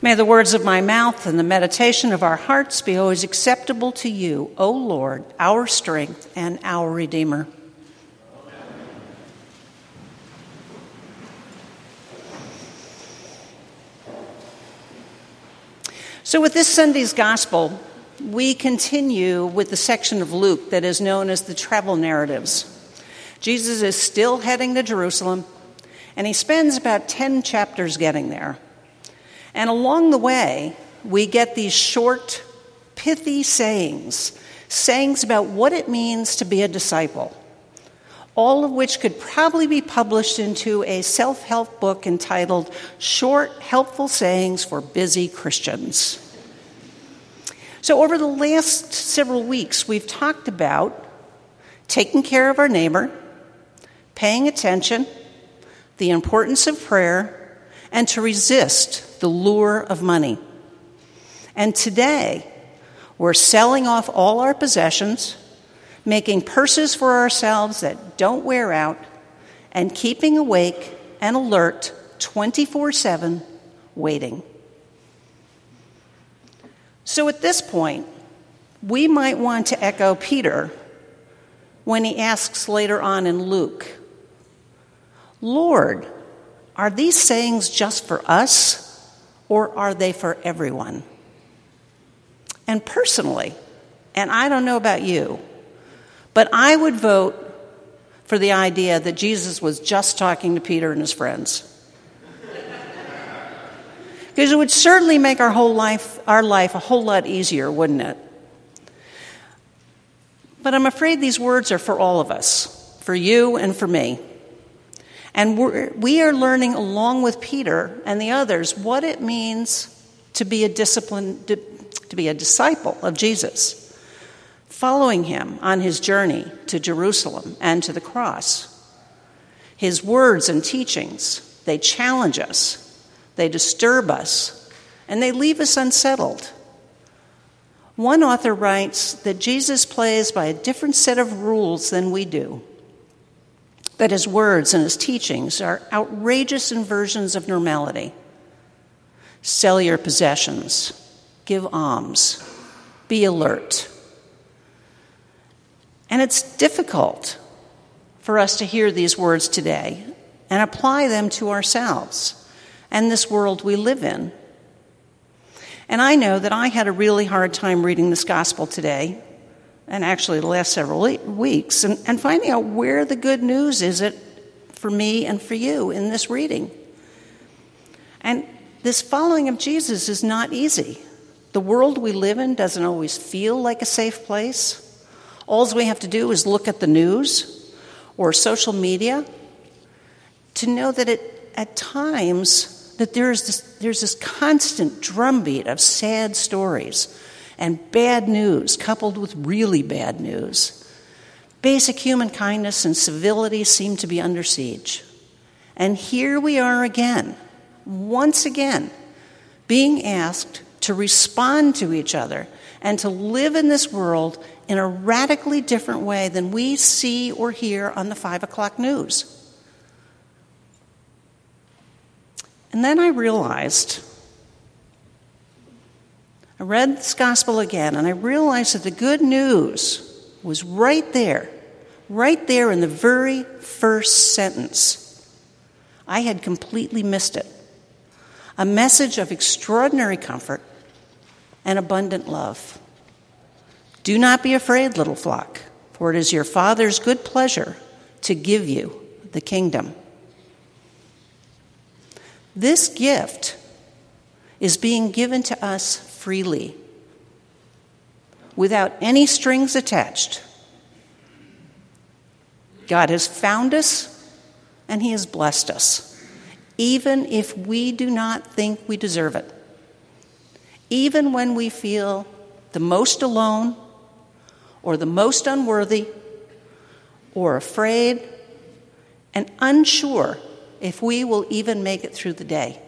May the words of my mouth and the meditation of our hearts be always acceptable to you, O Lord, our strength and our Redeemer. So, with this Sunday's Gospel, we continue with the section of Luke that is known as the travel narratives. Jesus is still heading to Jerusalem, and he spends about 10 chapters getting there. And along the way, we get these short, pithy sayings, sayings about what it means to be a disciple, all of which could probably be published into a self help book entitled Short, Helpful Sayings for Busy Christians. So, over the last several weeks, we've talked about taking care of our neighbor, paying attention, the importance of prayer, and to resist the lure of money. And today, we're selling off all our possessions, making purses for ourselves that don't wear out, and keeping awake and alert 24 7, waiting. So at this point, we might want to echo Peter when he asks later on in Luke Lord, are these sayings just for us or are they for everyone? And personally, and I don't know about you, but I would vote for the idea that Jesus was just talking to Peter and his friends. Because it would certainly make our whole life, our life a whole lot easier, wouldn't it? But I'm afraid these words are for all of us, for you and for me. And we're, we are learning along with Peter and the others what it means to be a to be a disciple of Jesus, following him on his journey to Jerusalem and to the cross. His words and teachings, they challenge us, they disturb us, and they leave us unsettled. One author writes that Jesus plays by a different set of rules than we do that his words and his teachings are outrageous inversions of normality. Sell your possessions, give alms, be alert. And it's difficult for us to hear these words today and apply them to ourselves and this world we live in. And I know that I had a really hard time reading this gospel today and actually the last several weeks, and, and finding out where the good news is it for me and for you in this reading. And this following of Jesus is not easy. The world we live in doesn't always feel like a safe place. All we have to do is look at the news or social media to know that it, at times that there's this, there's this constant drumbeat of sad stories and bad news coupled with really bad news. Basic human kindness and civility seem to be under siege. And here we are again, once again, being asked to respond to each other and to live in this world in a radically different way than we see or hear on the five o'clock news. And then I realized I read this gospel again and I realized that the good news was right there, right there in the very first sentence. I had completely missed it. A message of extraordinary comfort and abundant love. Do not be afraid, little flock, for it is your Father's good pleasure to give you the kingdom. This gift is being given to us freely without any strings attached. God has found us and He has blessed us, even if we do not think we deserve it. Even when we feel the most alone or the most unworthy or afraid and unsure if we will even make it through the day.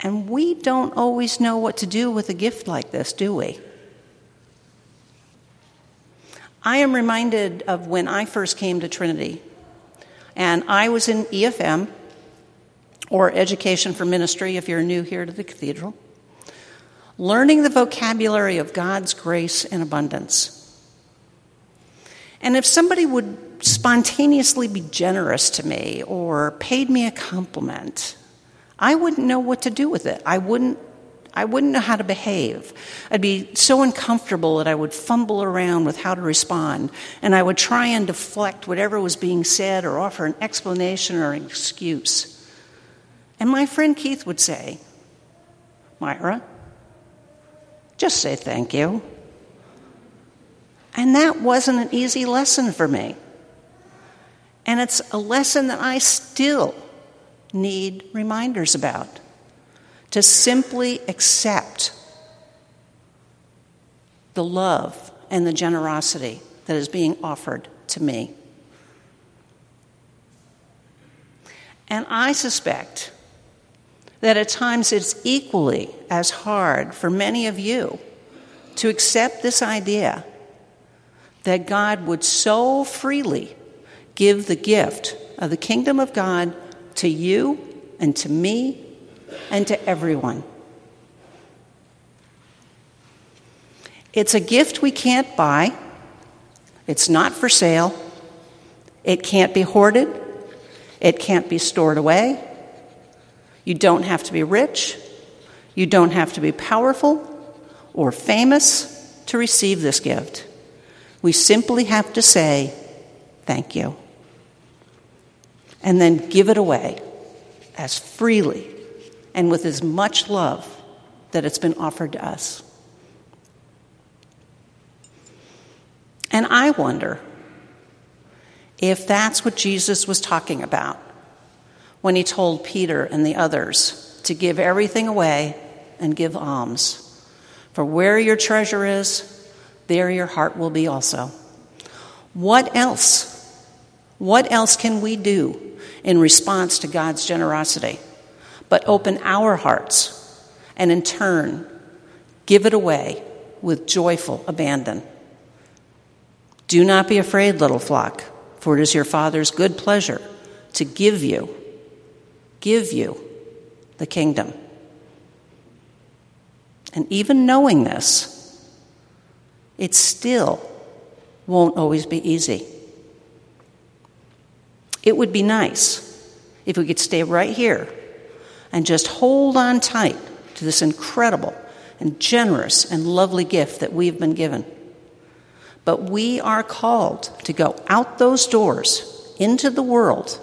And we don't always know what to do with a gift like this, do we? I am reminded of when I first came to Trinity, and I was in EFM, or education for ministry if you're new here to the cathedral. Learning the vocabulary of God's grace and abundance. And if somebody would spontaneously be generous to me or paid me a compliment, I wouldn't know what to do with it. I wouldn't I wouldn't know how to behave. I'd be so uncomfortable that I would fumble around with how to respond, and I would try and deflect whatever was being said or offer an explanation or an excuse. And my friend Keith would say, Myra, just say thank you. And that wasn't an easy lesson for me. And it's a lesson that I still need reminders about to simply accept the love and the generosity that is being offered to me. And I suspect that at times it's equally as hard for many of you to accept this idea that God would so freely give the gift of the kingdom of God to you and to me and to everyone. It's a gift we can't buy. It's not for sale. It can't be hoarded. It can't be stored away. You don't have to be rich. You don't have to be powerful or famous to receive this gift. We simply have to say, Thank you. And then give it away as freely and with as much love that it's been offered to us. And I wonder if that's what Jesus was talking about when he told Peter and the others to give everything away and give alms. For where your treasure is, there your heart will be also. What else? What else can we do in response to God's generosity? but open our hearts and in turn give it away with joyful abandon. Do not be afraid, little flock, for it is your Father's good pleasure to give you, give you the kingdom. And even knowing this, it still won't always be easy. It would be nice if we could stay right here and just hold on tight to this incredible and generous and lovely gift that we've been given. But we are called to go out those doors into the world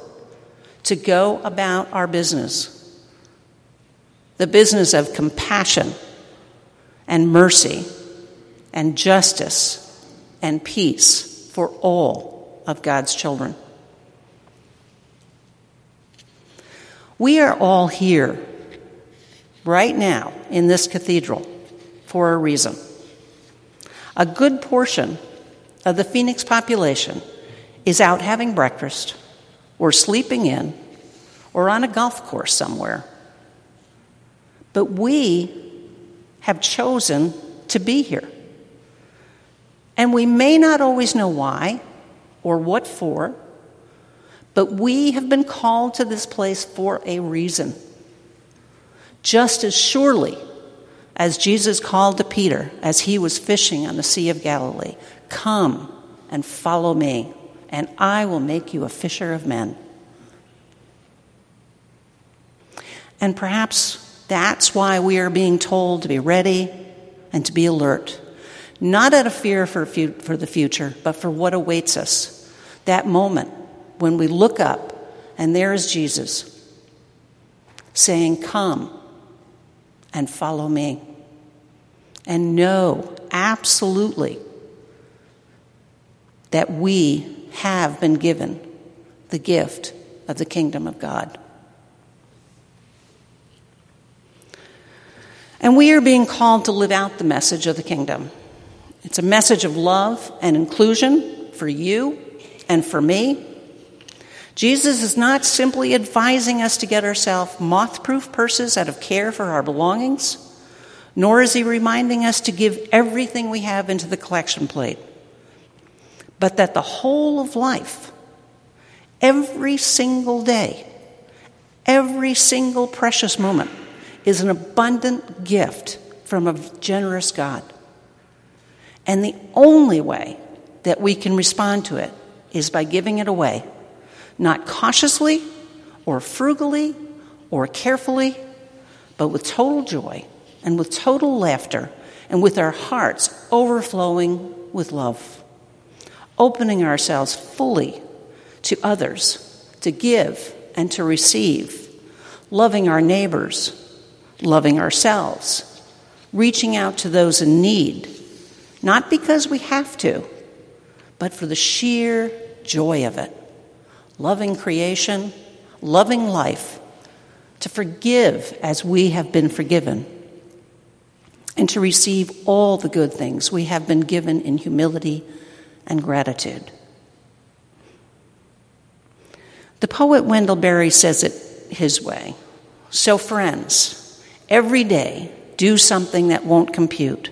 to go about our business the business of compassion and mercy and justice and peace for all of God's children. We are all here right now in this cathedral for a reason. A good portion of the Phoenix population is out having breakfast or sleeping in or on a golf course somewhere. But we have chosen to be here. And we may not always know why or what for, but we have been called to this place for a reason. Just as surely as Jesus called to Peter as he was fishing on the Sea of Galilee Come and follow me, and I will make you a fisher of men. And perhaps that's why we are being told to be ready and to be alert, not out of fear for, for the future, but for what awaits us. That moment when we look up and there is Jesus saying, Come and follow me. And know absolutely that we have been given the gift of the kingdom of God. And we are being called to live out the message of the kingdom. It's a message of love and inclusion for you and for me Jesus is not simply advising us to get ourselves moth proof purses out of care for our belongings, nor is he reminding us to give everything we have into the collection plate, but that the whole of life, every single day, Every single precious moment is an abundant gift from a generous God. And the only way that we can respond to it is by giving it away, not cautiously or frugally or carefully, but with total joy and with total laughter and with our hearts overflowing with love, opening ourselves fully to others to give and to receive, loving our neighbors, loving ourselves, reaching out to those in need, not because we have to, but for the sheer joy of it, loving creation, loving life, to forgive as we have been forgiven, and to receive all the good things we have been given in humility and gratitude. The poet Wendell Berry says it his way. So, friends, every day do something that won't compute.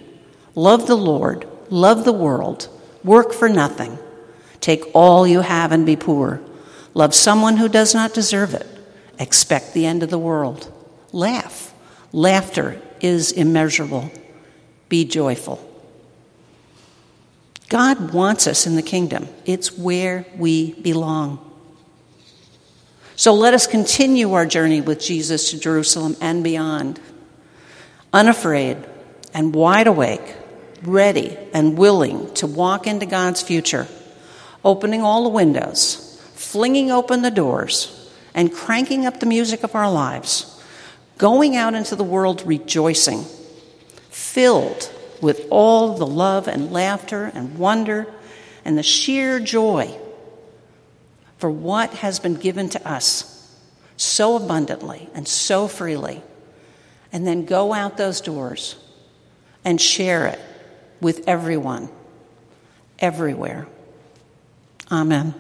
Love the Lord, love the world, work for nothing. Take all you have and be poor. Love someone who does not deserve it. Expect the end of the world. Laugh. Laughter is immeasurable. Be joyful. God wants us in the kingdom, it's where we belong. So let us continue our journey with Jesus to Jerusalem and beyond, unafraid and wide awake, ready and willing to walk into God's future, opening all the windows, flinging open the doors, and cranking up the music of our lives, going out into the world rejoicing, filled with all the love and laughter and wonder and the sheer joy for what has been given to us so abundantly and so freely, and then go out those doors and share it with everyone, everywhere. Amen.